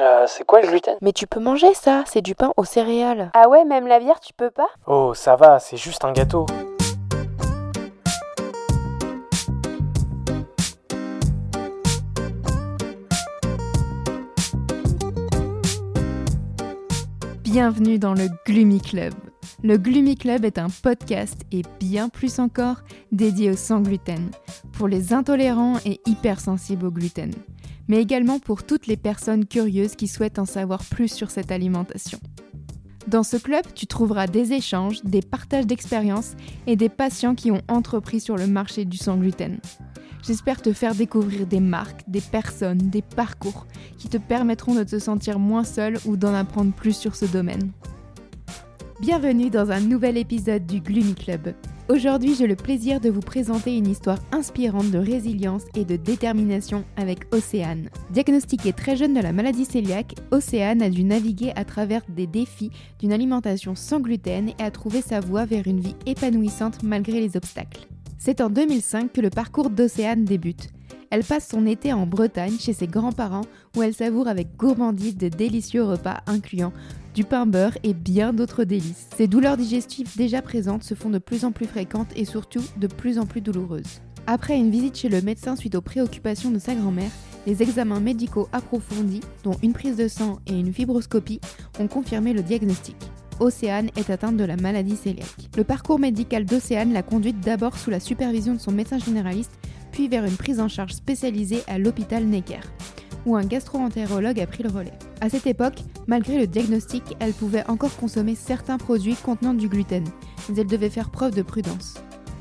Euh, c'est quoi le gluten? Mais tu peux manger ça, c'est du pain aux céréales. Ah ouais, même la bière, tu peux pas? Oh, ça va, c'est juste un gâteau. Bienvenue dans le Gloomy Club. Le Gloomy Club est un podcast et bien plus encore dédié au sans gluten, pour les intolérants et hypersensibles au gluten, mais également pour toutes les personnes curieuses qui souhaitent en savoir plus sur cette alimentation. Dans ce club, tu trouveras des échanges, des partages d'expériences et des patients qui ont entrepris sur le marché du sans gluten. J'espère te faire découvrir des marques, des personnes, des parcours qui te permettront de te sentir moins seul ou d'en apprendre plus sur ce domaine. Bienvenue dans un nouvel épisode du Gloomy Club. Aujourd'hui, j'ai le plaisir de vous présenter une histoire inspirante de résilience et de détermination avec Océane. Diagnostiquée très jeune de la maladie cœliaque, Océane a dû naviguer à travers des défis d'une alimentation sans gluten et a trouvé sa voie vers une vie épanouissante malgré les obstacles. C'est en 2005 que le parcours d'Océane débute. Elle passe son été en Bretagne chez ses grands-parents où elle savoure avec gourmandise de délicieux repas incluant du pain beurre et bien d'autres délices. Ses douleurs digestives déjà présentes se font de plus en plus fréquentes et surtout de plus en plus douloureuses. Après une visite chez le médecin suite aux préoccupations de sa grand-mère, les examens médicaux approfondis, dont une prise de sang et une fibroscopie, ont confirmé le diagnostic. Océane est atteinte de la maladie cœliaque. Le parcours médical d'Océane l'a conduite d'abord sous la supervision de son médecin généraliste, vers une prise en charge spécialisée à l'hôpital Necker, où un gastro-entérologue a pris le relais. À cette époque, malgré le diagnostic, elle pouvait encore consommer certains produits contenant du gluten, mais elle devait faire preuve de prudence.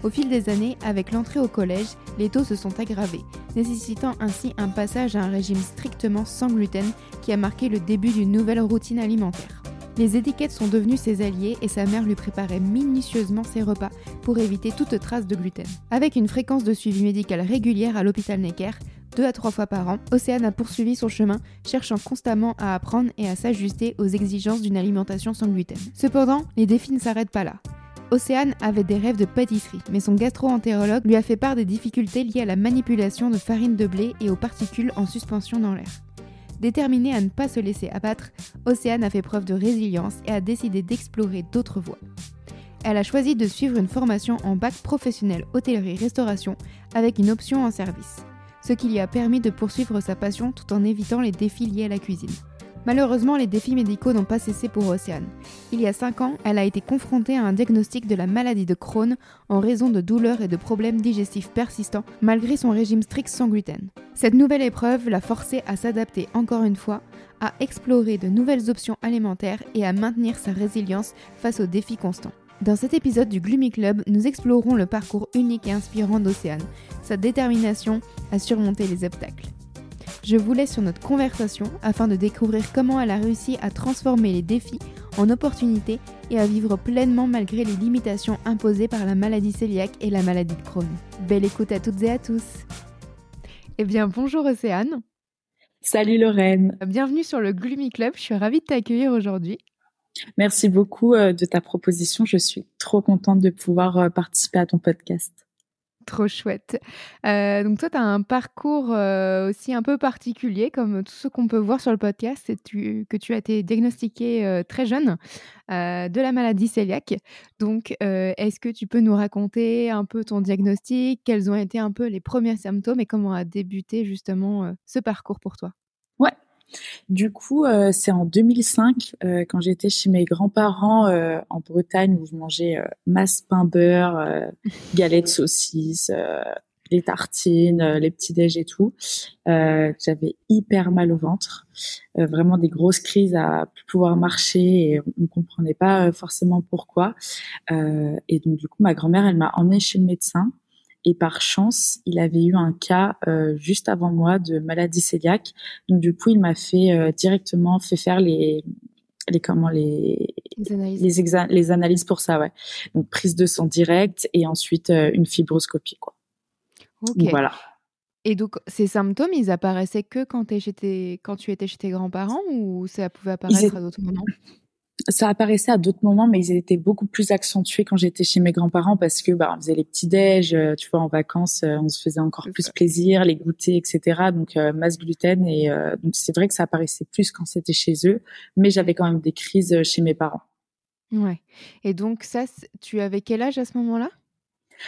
Au fil des années, avec l'entrée au collège, les taux se sont aggravés, nécessitant ainsi un passage à un régime strictement sans gluten qui a marqué le début d'une nouvelle routine alimentaire. Les étiquettes sont devenues ses alliés et sa mère lui préparait minutieusement ses repas pour éviter toute trace de gluten. Avec une fréquence de suivi médical régulière à l'hôpital Necker, deux à trois fois par an, Océane a poursuivi son chemin, cherchant constamment à apprendre et à s'ajuster aux exigences d'une alimentation sans gluten. Cependant, les défis ne s'arrêtent pas là. Océane avait des rêves de pâtisserie, mais son gastro-entérologue lui a fait part des difficultés liées à la manipulation de farine de blé et aux particules en suspension dans l'air. Déterminée à ne pas se laisser abattre, Océane a fait preuve de résilience et a décidé d'explorer d'autres voies. Elle a choisi de suivre une formation en bac professionnel hôtellerie-restauration avec une option en service, ce qui lui a permis de poursuivre sa passion tout en évitant les défis liés à la cuisine. Malheureusement, les défis médicaux n'ont pas cessé pour Océane. Il y a 5 ans, elle a été confrontée à un diagnostic de la maladie de Crohn en raison de douleurs et de problèmes digestifs persistants malgré son régime strict sans gluten. Cette nouvelle épreuve l'a forcée à s'adapter encore une fois, à explorer de nouvelles options alimentaires et à maintenir sa résilience face aux défis constants. Dans cet épisode du Gloomy Club, nous explorons le parcours unique et inspirant d'Océane, sa détermination à surmonter les obstacles. Je vous laisse sur notre conversation afin de découvrir comment elle a réussi à transformer les défis en opportunités et à vivre pleinement malgré les limitations imposées par la maladie cœliaque et la maladie de Crohn. Belle écoute à toutes et à tous. Eh bien, bonjour Océane. Salut Lorraine. Bienvenue sur le Gloomy Club. Je suis ravie de t'accueillir aujourd'hui. Merci beaucoup de ta proposition. Je suis trop contente de pouvoir participer à ton podcast. Trop chouette. Euh, donc toi, tu as un parcours euh, aussi un peu particulier, comme tout ce qu'on peut voir sur le podcast, c'est que tu as été diagnostiqué euh, très jeune de la maladie cœliaque. Donc, est-ce que tu peux nous raconter un peu ton diagnostic, quels ont été un peu les premiers symptômes et comment a débuté justement ce parcours pour toi? Du coup, euh, c'est en 2005 euh, quand j'étais chez mes grands-parents euh, en Bretagne où je mangeais masse pain beurre, galettes saucisses, les tartines, les petits déj et tout. J'avais hyper mal au ventre, vraiment des grosses crises à pouvoir marcher et on ne comprenait pas forcément pourquoi. et donc du coup, ma grand-mère, elle m'a emmenée chez le médecin. Et par chance, il avait eu un cas euh, juste avant moi de maladie cœliaque. Donc du coup, il m'a fait euh, directement fait faire les les comment les les analyses. Les, les, analyses pour ça, ouais. Donc prise de sang directe et ensuite euh, une fibroscopie, quoi. Ok. Donc, voilà. Et donc ces symptômes, ils apparaissaient que quand, es chez tes, quand tu étais chez tes grands-parents ou ça pouvait apparaître à d'autres moments? Ça apparaissait à d'autres moments, mais ils étaient beaucoup plus accentués quand j'étais chez mes grands-parents parce que bah, on faisait les petits déj, euh, tu vois, en vacances, euh, on se faisait encore plus plaisir, les goûters, etc. Donc euh, masse gluten et donc c'est vrai que ça apparaissait plus quand c'était chez eux, mais j'avais quand même des crises chez mes parents. Ouais. Et donc ça, tu avais quel âge à ce moment-là?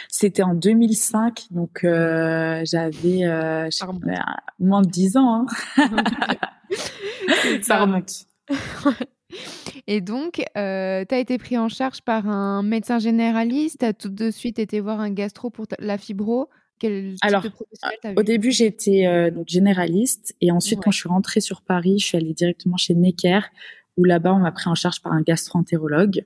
C'était en 2005, donc j'avais moins de 10 ans. Hein. ça remonte. Et donc, euh, tu as été pris en charge par un médecin généraliste, tu as tout de suite été voir un gastro pour la fibro. Quel Alors, au début, j'étais euh, donc généraliste et ensuite, quand je suis rentrée sur Paris, je suis allée directement chez Necker où là-bas, on m'a pris en charge par un gastro-entérologue.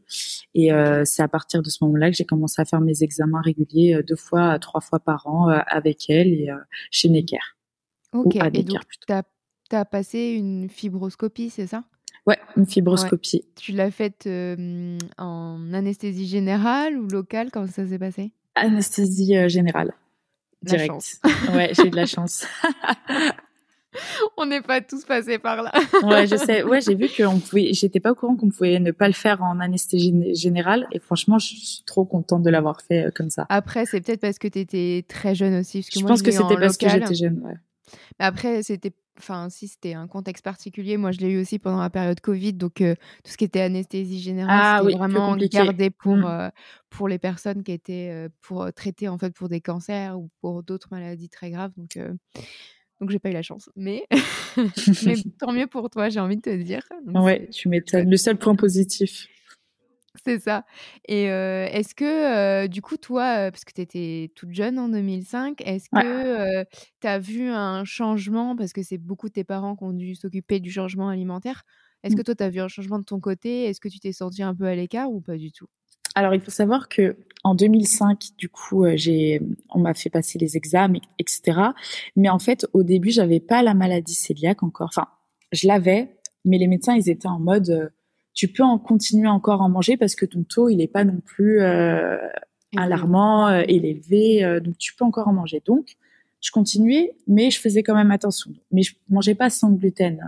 Et euh, c'est à partir de ce moment-là que j'ai commencé à faire mes examens réguliers deux fois, trois fois par an avec elle et chez Necker. Ok, et donc, tu as passé une fibroscopie, c'est ça? Ouais, une fibroscopie. Tu l'as faite en anesthésie générale ou locale? Comment ça s'est passé? Anesthésie générale. Direct. ouais, j'ai eu de la chance. on n'est pas tous passés par là. ouais, je sais. Ouais, j'ai vu qu'on pouvait. J'étais pas au courant qu'on pouvait ne pas le faire en anesthésie générale. Et franchement, je suis trop contente de l'avoir fait comme ça. Après, c'est peut-être parce que tu étais très jeune aussi. je pense que c'était parce que j'étais jeune. Ouais. Mais après, c'était enfin si c'était un contexte particulier, moi je l'ai eu aussi pendant la période Covid, donc tout ce qui était anesthésie générale, ah, c'était vraiment gardé pour mmh. pour les personnes qui étaient pour traiter en fait pour des cancers ou pour d'autres maladies très graves, donc donc j'ai pas eu la chance, mais mais tant mieux pour toi, j'ai envie de te dire. ouais, tu m'étonnes. Le seul point positif. C'est ça. Et est-ce que, du coup, toi, parce que tu étais toute jeune en 2005, est-ce que tu as vu un changement, parce que c'est beaucoup tes parents qui ont dû s'occuper du changement alimentaire, est-ce que mmh. toi, tu as vu un changement de ton côté? Est-ce que tu t'es senti un peu à l'écart ou pas du tout? Alors, il faut savoir que en 2005, du coup, j'ai, on m'a fait passer les examens, etc. Mais en fait, au début, j'avais pas la maladie cœliaque encore. Enfin, je l'avais, mais les médecins, ils étaient en mode, tu peux en continuer encore à en manger parce que ton taux il est pas non plus euh, alarmant, euh, élevé, euh, donc tu peux encore en manger. Donc je continuais, mais je faisais quand même attention. Mais je mangeais pas sans gluten.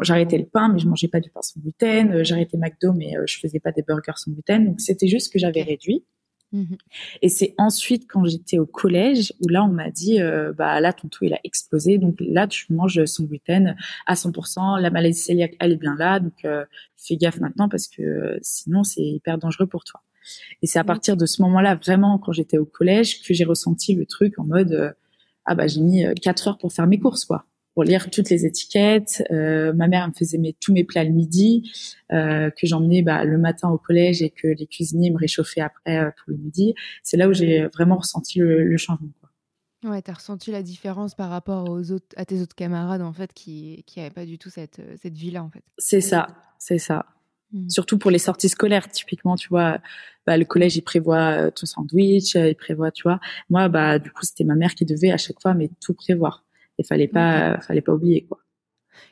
J'arrêtais le pain, mais je mangeais pas du pain sans gluten. J'arrêtais McDo, mais je faisais pas des burgers sans gluten. Donc c'était juste que j'avais réduit. Mmh Et c'est ensuite quand j'étais au collège où là on m'a dit euh, bah là ton taux il a explosé. Donc là tu manges sans gluten à 100% la maladie cœliaque elle est bien là. Donc euh, fais gaffe maintenant parce que sinon c'est hyper dangereux pour toi. Et c'est à partir de ce moment-là vraiment quand j'étais au collège que j'ai ressenti le truc en mode euh, ah bah j'ai mis 4 heures pour faire mes courses quoi pour lire toutes les étiquettes. Euh, ma mère me faisait mes, tous mes plats le midi, euh, que j'emmenais bah, le matin au collège et que les cuisiniers me réchauffaient après euh, tout le midi. C'est là où j'ai vraiment ressenti le, le changement. Quoi. Ouais, as ressenti la différence par rapport aux autres, à tes autres camarades en fait qui qui pas du tout cette cette vie-là en fait. C'est ça, c'est ça. Mmh. Surtout pour les sorties scolaires, typiquement, tu vois, bah, le collège il prévoit ton sandwich, il prévoit, tu vois. Moi, bah du coup, c'était ma mère qui devait à chaque fois mais tout prévoir. Il fallait pas, fallait pas oublier quoi.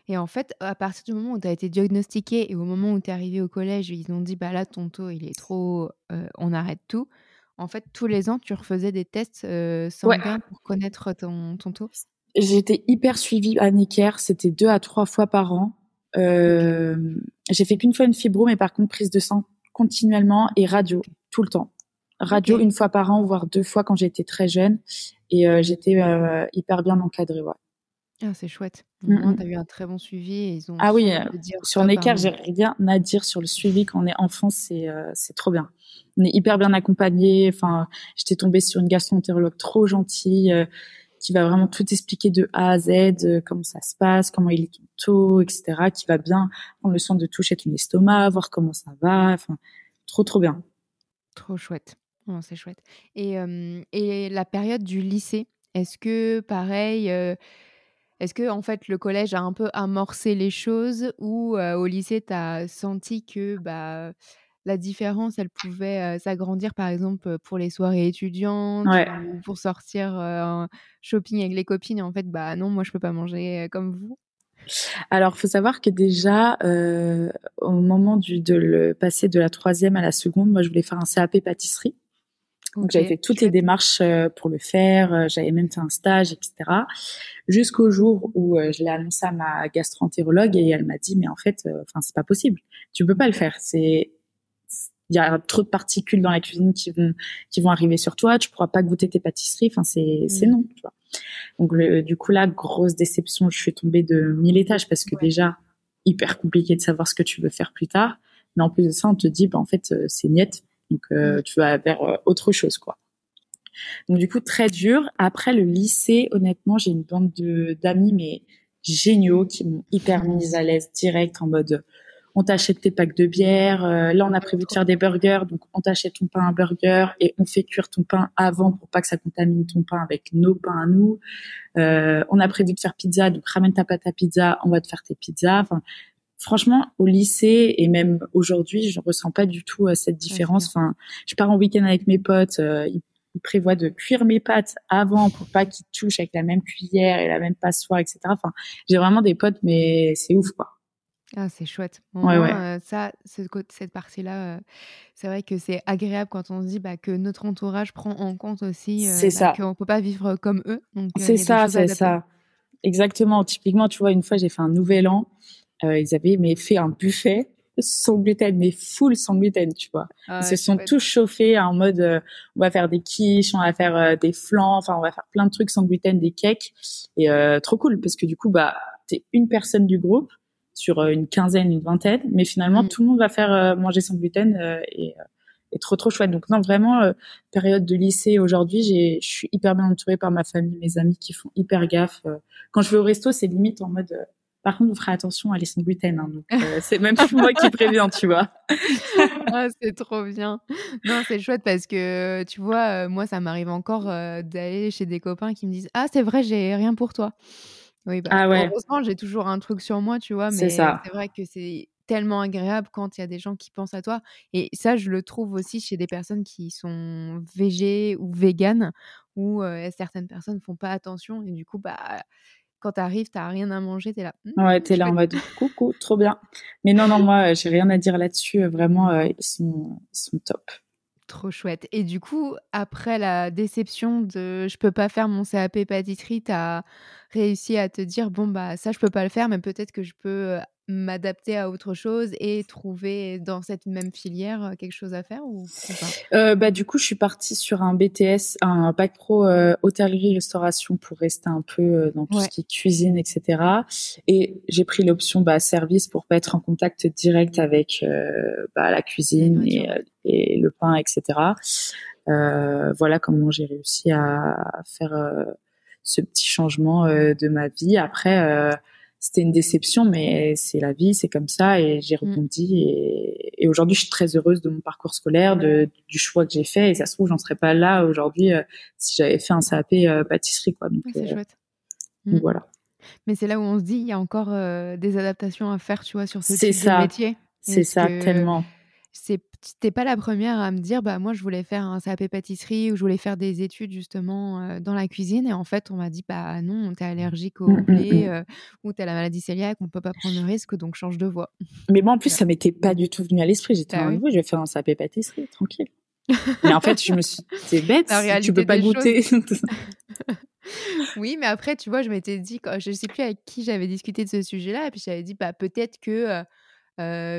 Et en fait, à partir du moment où tu as été diagnostiqué et au moment où tu es arrivé au collège, ils ont dit bah là ton taux il est trop, euh, on arrête tout. En fait, tous les ans, tu refaisais des tests euh, sanguins pour connaître ton, ton taux. J'étais hyper suivie à Necker, c'était deux à trois fois par an. Euh, j'ai fait qu'une fois une fibro, mais par contre prise de sang continuellement et radio tout le temps. Radio une fois par an, voire deux fois quand j'étais très jeune. Et euh, j'étais euh, hyper bien encadrée. Ouais. Ah, c'est chouette. Au moins, tu as eu un très bon suivi. ils ont ah oui, euh, sur Necker, j'ai rien à dire sur le suivi quand on est enfant, c'est trop bien. On est hyper bien accompagné. Enfin, j'étais tombée sur une gastro-entérologue trop gentille qui va vraiment tout expliquer de A à Z, comment ça se passe, comment il est ton taux, etc. Qui va bien prendre le soin de toucher ton estomac, voir comment ça va. Enfin, trop trop bien. Trop chouette. Oh, c'est chouette. Et, et la période du lycée, est-ce que pareil, est-ce que en fait le collège a un peu amorcé les choses ou au lycée tu as senti que bah la différence elle pouvait s'agrandir par exemple pour les soirées étudiantes ou pour sortir en shopping avec les copines et en fait bah non moi je peux pas manger comme vous? Alors, faut savoir que déjà, au moment du, de le passer de la troisième à la seconde, moi, je voulais faire un CAP pâtisserie. Donc j'avais fait toutes les démarches pour le faire, j'avais même fait un stage, etc. Jusqu'au jour où je l'ai annoncé à ma gastroentérologue et elle m'a dit mais en fait, enfin c'est pas possible, tu peux pas le faire, c'est il y a trop de particules dans la cuisine qui vont qui vont arriver sur toi, tu pourras pas goûter tes pâtisseries, enfin c'est c'est mmh. non, tu vois. Donc le, du coup là grosse déception, je suis tombée de mille étages parce que déjà hyper compliqué de savoir ce que tu veux faire plus tard, mais en plus de ça on te dit bah en fait euh, c'est niette, donc euh, mmh. tu vas vers euh, autre chose quoi. Donc du coup très dur. Après le lycée, honnêtement j'ai une bande de d'amis mais géniaux qui m'ont hyper mise à l'aise direct en mode on t'achète tes packs de bière. Euh, là, on a prévu de faire des burgers, donc on t'achète ton pain à burger et on fait cuire ton pain avant pour pas que ça contamine ton pain avec nos pains à nous. Euh, on a prévu de faire pizza, donc ramène ta pâte à pizza, on va te faire tes pizzas. Enfin, franchement, au lycée et même aujourd'hui, je ressens pas du tout euh, cette différence. Enfin, je pars en week-end avec mes potes, ils, prévoient de cuire mes pâtes avant pour pas qu'ils touchent avec la même cuillère et la même passoire, etc. Enfin, j'ai vraiment des potes, mais c'est ouf, quoi. Ah, c'est chouette. ouais, ça, cette partie-là, c'est vrai que c'est agréable quand on se dit bah, que notre entourage prend en compte aussi C'est bah, ça. qu'on peut pas vivre comme eux. C'est ça, c'est ça. Exactement. Typiquement, tu vois, une fois, j'ai fait un nouvel an. Ils avaient mais, fait un buffet sans gluten, mais full sans gluten, tu vois. Ah ils se sont tous chauffés en mode, on va faire des quiches, on va faire des flancs, enfin, on va faire plein de trucs sans gluten, des cakes. Et trop cool, parce que du coup, bah, t'es une personne du groupe sur euh, une quinzaine, une vingtaine, mais finalement mm. tout le monde va faire euh, manger sans gluten euh, et, et trop trop chouette. Donc non vraiment période de lycée aujourd'hui, j'ai je suis hyper bien entourée par ma famille, mes amis qui font hyper gaffe. quand je vais au resto, c'est limite en mode par contre, vous ferez attention à les sans gluten. Hein, donc, c'est même moi qui préviens, tu vois. ah, c'est trop bien. Non, c'est chouette parce que, tu vois, moi, ça m'arrive encore d'aller chez des copains qui me disent Ah, c'est vrai, j'ai rien pour toi. Oui, bah, ah heureusement, j'ai toujours un truc sur moi, tu vois, mais c'est vrai que c'est tellement agréable quand il y a des gens qui pensent à toi. Et ça, je le trouve aussi chez des personnes qui sont végé ou véganes, où certaines personnes font pas attention et du coup, bah, quand tu arrives, tu n'as rien à manger, tu es là. «Mmh, ouais, tu es là en mode coucou, trop bien. Mais non, non, moi, j'ai rien à dire là-dessus. Vraiment, ils, sont, ils sont top. Trop chouette. Et du coup, après la déception de je peux pas faire mon CAP pâtisserie, tu as réussi à te dire bon bah ça je peux pas le faire mais peut-être que je peux m'adapter à autre chose et trouver dans cette même filière quelque chose à faire ou, euh, bah du coup je suis partie sur un BTS un bac pro hôtellerie restauration pour rester un peu dans tout ce qui est cuisine etc et j'ai pris l'option bah, service pour pas être en contact direct avec bah, la cuisine et, et, le pain etc euh, voilà comment j'ai réussi à faire ce petit changement de ma vie. Après c'était une déception, mais c'est la vie, c'est comme ça, et j'ai mm. rebondi. Et, et aujourd'hui, je suis très heureuse de mon parcours scolaire, de, du choix que j'ai fait. Et ça se trouve, j'en serais pas là aujourd'hui euh, si j'avais fait un CAP euh, pâtisserie, quoi. Donc, c'est euh, chouette. Donc, mm. voilà. Mais c'est là où on se dit, il y a encore des adaptations à faire, tu vois, sur ce type de métier. C'est ça, tellement t'es pas la première à me dire bah moi je voulais faire un CAP pâtisserie ou je voulais faire des études justement dans la cuisine et en fait on m'a dit bah non t'es allergique au mmh, mmh, blé mmh. ou t'as la maladie cœliaque on peut pas prendre le risque donc change de voie. Mais moi en plus ça m'était pas du tout venu à l'esprit j'étais bah, en je vais faire un CAP pâtisserie tranquille. mais en fait je me suis c'est bête tu peux pas goûter. oui mais après tu vois je m'étais dit je sais plus avec qui j'avais discuté de ce sujet là et puis j'avais dit bah peut-être que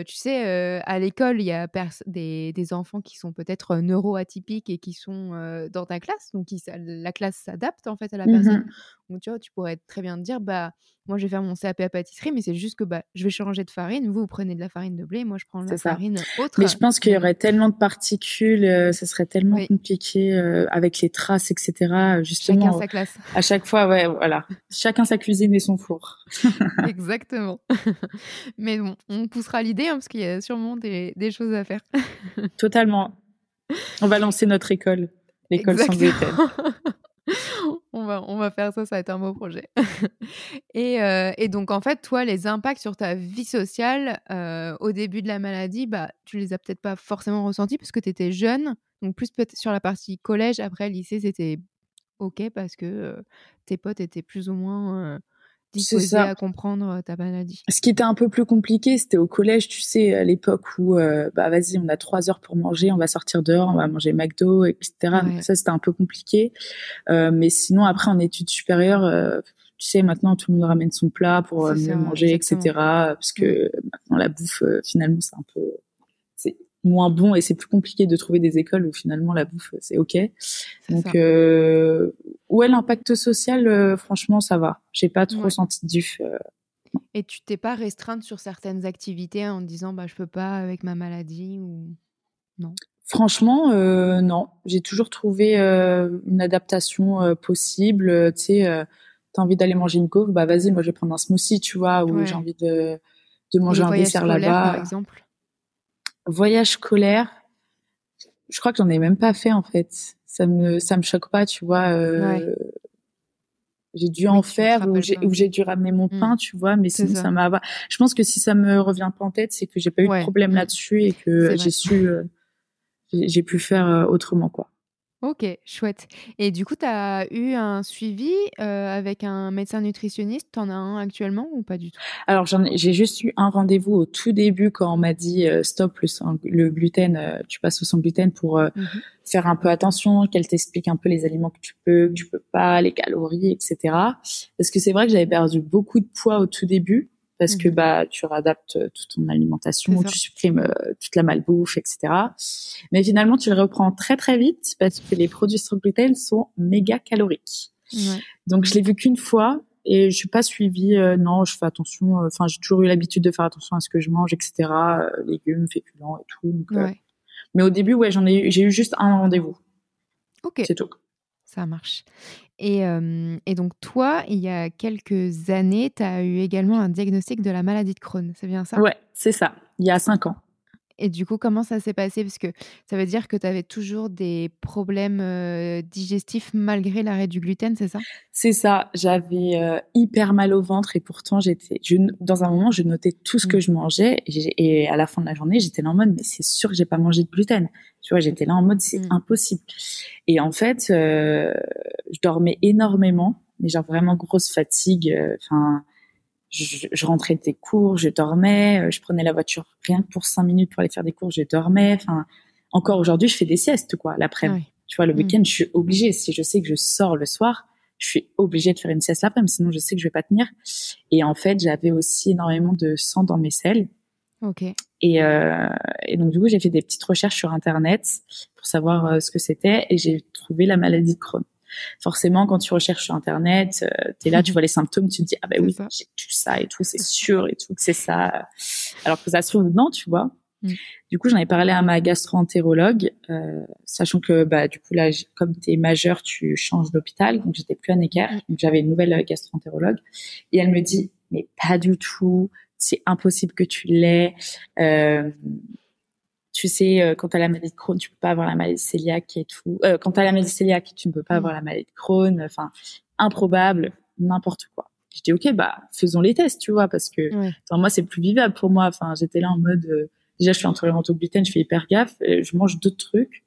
tu sais, à l'école, il y a des, des, enfants qui sont peut-être neuroatypiques et qui sont dans ta classe. Donc, la classe s'adapte en fait à la mmh personne. Donc, tu vois, tu pourrais très bien te dire, bah, moi, je vais faire mon CAP à pâtisserie, mais c'est juste que bah, je vais changer de farine. Vous, vous prenez de la farine de blé, moi, je prends de la farine autre. Mais je pense qu'il y aurait tellement de particules, ce serait tellement compliqué avec les traces, etc. Justement, chacun sa classe. À chaque fois, ouais, voilà. Chacun sa cuisine et son four. Exactement. mais bon, on poussera l'idée, hein, parce qu'il y a sûrement des, des choses à faire. Totalement. On va lancer notre école, l'école sans gluten. on, va, on va faire ça, ça va être un beau projet. et, euh, et, donc, en fait, toi, les impacts sur ta vie sociale euh, au début de la maladie, bah, tu les as peut-être pas forcément ressentis parce que tu étais jeune. Donc, plus peut-être sur la partie collège, après lycée, c'était OK parce que euh, tes potes étaient plus ou moins disposé à comprendre ta maladie. Ce qui était un peu plus compliqué, c'était au collège, tu sais, à l'époque où, bah vas-y, on a trois heures pour manger, on va sortir dehors, on va manger McDo, etc. Donc ça, c'était un peu compliqué. mais sinon, après, en études supérieures, tu sais, maintenant, tout le monde ramène son plat pour mieux manger, etc. Parce que maintenant, la bouffe, finalement, c'est un peu moins bon et c'est plus compliqué de trouver des écoles où finalement la bouffe c'est ok. Donc euh, ouais l'impact social euh, franchement ça va. J'ai pas trop senti du. Euh, et tu t'es pas restreinte sur certaines activités en disant bah je peux pas avec ma maladie ou non? Franchement euh, non, j'ai toujours trouvé une adaptation possible. tu sais t'as envie d'aller manger une coke, bah vas-y moi je vais prendre un smoothie tu vois ou j'ai envie de de manger un dessert là-bas. Par exemple voyage scolaire, je crois que j'en ai même pas fait en fait. Ça me ça me choque pas, tu vois. Euh, j'ai dû en faire ou j'ai dû ramener mon mmh. pain, tu vois, mais sinon ça m'a. Je pense que si ça me revient pas en tête, c'est que j'ai pas eu de problème mmh. là-dessus et que j'ai su, euh, j'ai pu faire euh, autrement quoi. Ok, chouette. Et du coup, tu as eu un suivi euh, avec un médecin nutritionniste? Tu en as un actuellement ou pas du tout? Alors, j'ai juste eu un rendez-vous au tout début quand on m'a dit euh, stop le, le gluten, euh, tu passes au sans gluten pour mmh faire un peu attention, qu'elle t'explique un peu les aliments que tu peux, que tu peux pas, les calories, etc. Parce que c'est vrai que j'avais perdu beaucoup de poids au tout début parce que mmh. bah tu réadaptes euh, toute ton alimentation, tu supprimes euh, toute la malbouffe, etc. Mais finalement, tu le reprends très très vite parce que les produits sans gluten sont méga caloriques. Ouais. Donc je l'ai vu qu'une fois et je suis pas suivie. Euh, non, je fais attention. Enfin, j'ai toujours eu l'habitude de faire attention à ce que je mange, etc. légumes, féculents et tout. Donc, ouais. mais au début, ouais, j'en ai, j'ai eu juste un rendez-vous. Ok. C'est tout. Ça marche. Et, et, donc, toi, il y a quelques années, tu as eu également un diagnostic de la maladie de Crohn. C'est bien ça? Ouais, c'est ça. Il y a cinq ans. Et du coup, comment ça s'est passé? Parce que ça veut dire que tu avais toujours des problèmes euh, digestifs malgré l'arrêt du gluten, c'est ça? C'est ça. J'avais euh, hyper mal au ventre et pourtant, j'étais, dans un moment, je notais tout ce que mmh. je mangeais et, à la fin de la journée, j'étais là en mode, mais c'est sûr que j'ai pas mangé de gluten. Tu vois, j'étais là en mode, c'est mmh. impossible. Et en fait, euh, je dormais énormément, mais genre vraiment grosse fatigue. Enfin je, je, rentrais des cours, je dormais, euh, je prenais la voiture rien que pour cinq minutes pour aller faire des cours, je dormais. Enfin, encore aujourd'hui, je fais des siestes, quoi, l'après-midi. Tu vois, le mm. week-end, je suis obligée. Si je sais que je sors le soir, je suis obligée de faire une sieste l'après-midi, sinon je sais que je vais pas tenir. Et en fait, j'avais aussi énormément de sang dans mes selles. Ok. Et, euh, et donc du coup, j'ai fait des petites recherches sur internet pour savoir euh, ce que c'était, et j'ai trouvé la maladie de Crohn forcément, quand tu recherches sur Internet, euh, tu es là, tu vois les symptômes, tu te dis, ah ben oui, j'ai tout ça et tout, c'est sûr et tout, que c'est ça. Alors que ça se trouve, non, tu vois. Mm. Du coup, j'en ai parlé à ma gastro-entérologue, euh, sachant que bah du coup là, comme tu es majeur, tu changes d'hôpital, donc j'étais plus à Necker, mm. donc j'avais une nouvelle euh, gastro-entérologue, et elle me dit mais pas du tout, c'est impossible que tu l'aies. Euh, tu sais, euh, quand tu as la maladie de Crohn, tu peux pas avoir la maladie cœliaque et tout. Euh, quand tu as la maladie cœliaque, tu ne peux pas avoir la maladie de Crohn. Enfin, improbable, n'importe quoi. Je dis ok, bah faisons les tests, tu vois, parce que moi c'est plus vivable pour moi. Enfin, j'étais là en mode euh, déjà je suis intolérante au gluten, je fais hyper gaffe, je mange d'autres trucs,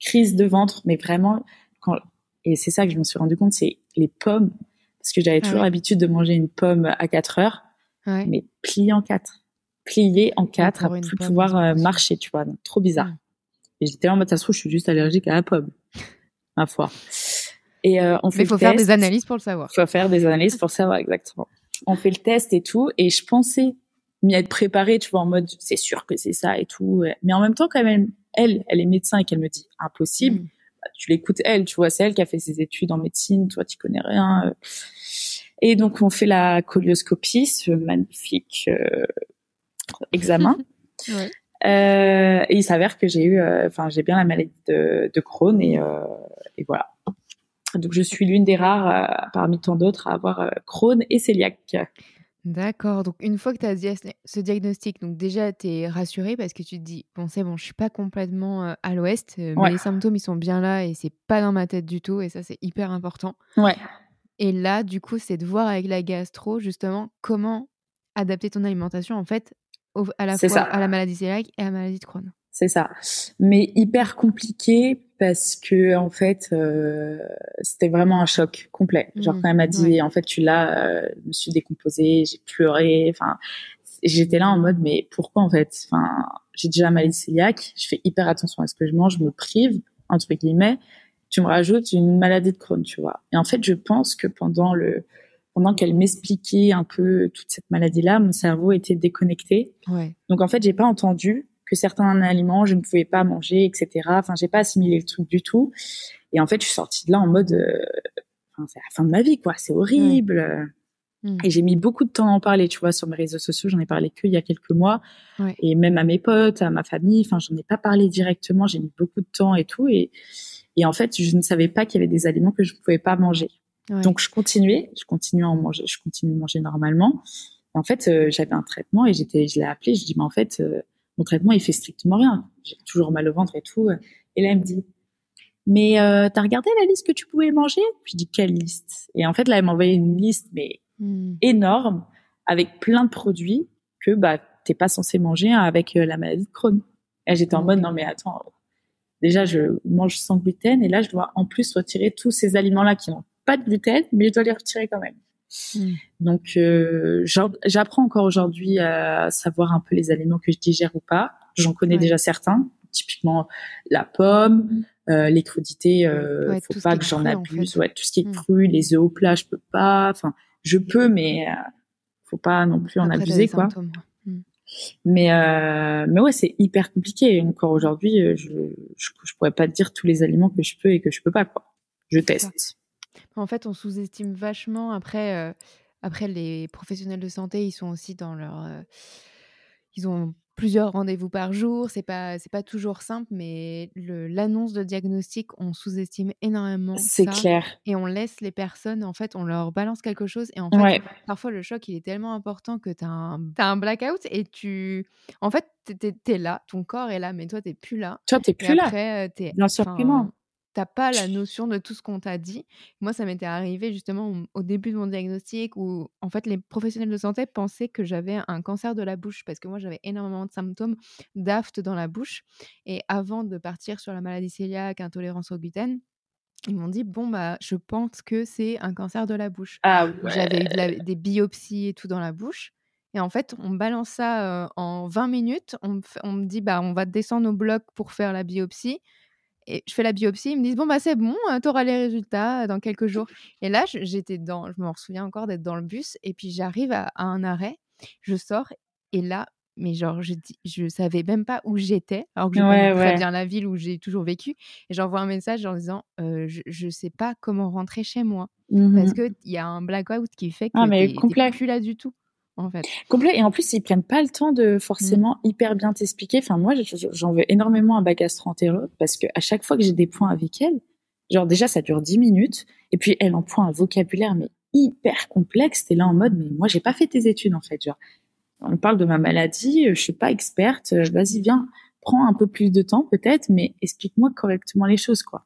crise de ventre, mais vraiment quand et c'est ça que je me suis rendu compte, c'est les pommes, parce que j'avais toujours l'habitude de manger une pomme à 4 heures, mais pliée en 4 plié en quatre, à plus pouvoir euh, marcher, tu vois. Donc, trop bizarre. Et j'étais en mode, ça se trouve, je suis juste allergique à la pomme, ma foi. Et euh, on fait Mais il faut faire des analyses pour le savoir. Il faut faire des analyses pour savoir exactement. On fait le test et tout, et je pensais m'y être préparée, tu vois, en mode, c'est sûr que c'est ça et tout. Mais en même temps, quand même, elle, elle est médecin et qu'elle me dit impossible. Mm. Bah, tu l'écoutes elle, tu vois, c'est elle qui a fait ses études en médecine, toi, tu connais rien. Euh. Et donc, on fait la colioscopie, ce magnifique examen. Euh, et il s'avère que j'ai eu, euh, enfin, j'ai bien la maladie de, de Crohn et, euh, et, voilà. Donc, je suis l'une des rares parmi tant d'autres à avoir Crohn et cœliaque. D'accord. Donc, une fois que tu as ce diagnostic, donc déjà, tu es rassurée parce que tu te dis, bon, c'est bon, je suis pas complètement à l'ouest, mais les symptômes, ils sont bien là et c'est pas dans ma tête du tout. Et ça, c'est hyper important. Ouais. Et là, du coup, c'est de voir avec la gastro, justement, comment adapter ton alimentation, en fait, à la fois à la maladie cœliaque et à la maladie de Crohn. C'est ça. Mais hyper compliqué parce que en fait, euh, c'était vraiment un choc complet. Genre Mhm, quand elle m'a dit, ouais. en fait, tu l'as, euh, je me suis décomposée, j'ai pleuré. Enfin, j'étais là en mode, mais pourquoi en fait? Enfin, j'ai déjà maladie cœliaque, je fais hyper attention à ce que je mange, je me prive entre guillemets. Tu me rajoutes une maladie de Crohn, tu vois. Et en fait, je pense que pendant le pendant qu'elle m'expliquait un peu toute cette maladie-là, mon cerveau était déconnecté. Ouais. Donc en fait, j'ai pas entendu que certains aliments je ne pouvais pas manger, etc. Enfin, j'ai pas assimilé le truc du tout. Et en fait, je suis sortie de là en mode, euh, enfin, c'est la fin de ma vie, quoi. C'est horrible. Mm. Et j'ai mis beaucoup de temps à en parler, tu vois, sur mes réseaux sociaux. J'en ai parlé que il y a quelques mois. Ouais. Et même à mes potes, à ma famille. Enfin, j'en ai pas parlé directement. J'ai mis beaucoup de temps et tout. Et, et en fait, je ne savais pas qu'il y avait des aliments que je ne pouvais pas manger. Ouais. Donc, je continuais. Je continuais à en manger. Je continue de manger normalement. Et en fait, euh, j'avais un traitement et j'étais, je l'ai appelé. Je dis, mais en fait, euh, mon traitement, il fait strictement rien. J'ai toujours mal au ventre et tout. Et là, elle me dit, mais euh, t'as regardé la liste que tu pouvais manger? Je dis, quelle liste? Et en fait, là, elle m'a envoyé une liste, mais Mm. énorme, avec plein de produits que bah t'es pas censé manger avec euh, la maladie de Crohn. Et j'étais en mode, non mais attends, déjà je mange sans gluten et là je dois en plus retirer tous ces aliments-là qui n'ont pas de gluten, mais je dois les retirer quand même. Mm. Donc euh, j'apprends encore aujourd'hui à savoir un peu les aliments que je digère ou pas. J'en connais Ouais. déjà certains, typiquement la pomme, euh, les crudités, euh, Ouais, faut pas que j'en en abuse. fait. Ouais, tout ce qui est Mm. cru, les œufs au plat, je peux pas. Enfin, je peux, mais euh, faut pas non plus en Après, abuser quoi. Mais euh, mais ouais, c'est hyper compliqué. Encore aujourd'hui, euh, je, je je pourrais pas te dire tous les aliments que je peux et que je peux pas quoi. Je teste. En fait, on sous-estime vachement. Après, euh, après, les professionnels de santé, ils sont aussi dans leur. euh, ils ont plusieurs rendez-vous par jour. C'est pas, c'est pas toujours simple, mais le- l'annonce de diagnostic, on sous-estime énormément C'est ça. clair. Et on laisse les personnes, en fait, on leur balance quelque chose. Et en fait, Ouais. parfois, le choc, il est tellement important que tu as un, t'as un blackout et tu. En fait, tu es, là, ton corps est là, mais toi, tu plus là. Toi, t'es Et plus là. après, euh, t'es, Bien sûr que non. T'as pas la notion de tout ce qu'on t'a dit. Moi, ça m'était arrivé justement au- début de mon diagnostic où, en fait, les professionnels de santé pensaient que j'avais un cancer de la bouche parce que moi, j'avais énormément de symptômes d'aft dans la bouche. Et avant de partir sur la maladie cœliaque, intolérance au gluten, ils m'ont dit bon bah je pense que c'est un cancer de la bouche. Ah J'avais eu de ouais. la- des biopsies et tout dans la bouche. Et en fait, on me balance ça euh, en 20 minutes. On on me dit bah on va descendre au bloc pour faire la biopsie. Et je fais la biopsie, ils me disent bon bah c'est bon, tu auras les résultats euh, dans quelques jours. Et là, j'étais dans, je me souviens encore d'être dans le bus et puis j'arrive à, à un arrêt, je sors et là, mais genre je dis, je savais même pas où j'étais, alors que je Ouais, connais très ouais. bien la ville où j'ai toujours vécu. Et j'envoie un message en disant euh, je, je sais pas comment rentrer chez moi Mhm. parce que il y a un blackout qui fait que Ah, mais t'es complet. plus là du tout en fait. Complet. Et en plus, ils prennent pas le temps de Mmh. forcément hyper bien t'expliquer. Enfin, moi, je- j'en veux énormément à ma gastro-entérologue parce que à chaque fois que j'ai des points avec elle, genre déjà, ça dure 10 minutes. Et puis, elle emploie un vocabulaire, mais hyper complexe. T'es là en mode, mais moi, j'ai pas fait tes études, en fait. Genre, on parle de ma maladie, je suis pas experte. euh, Vas-y, viens, prends un peu plus de temps, peut-être, mais explique-moi correctement les choses, quoi.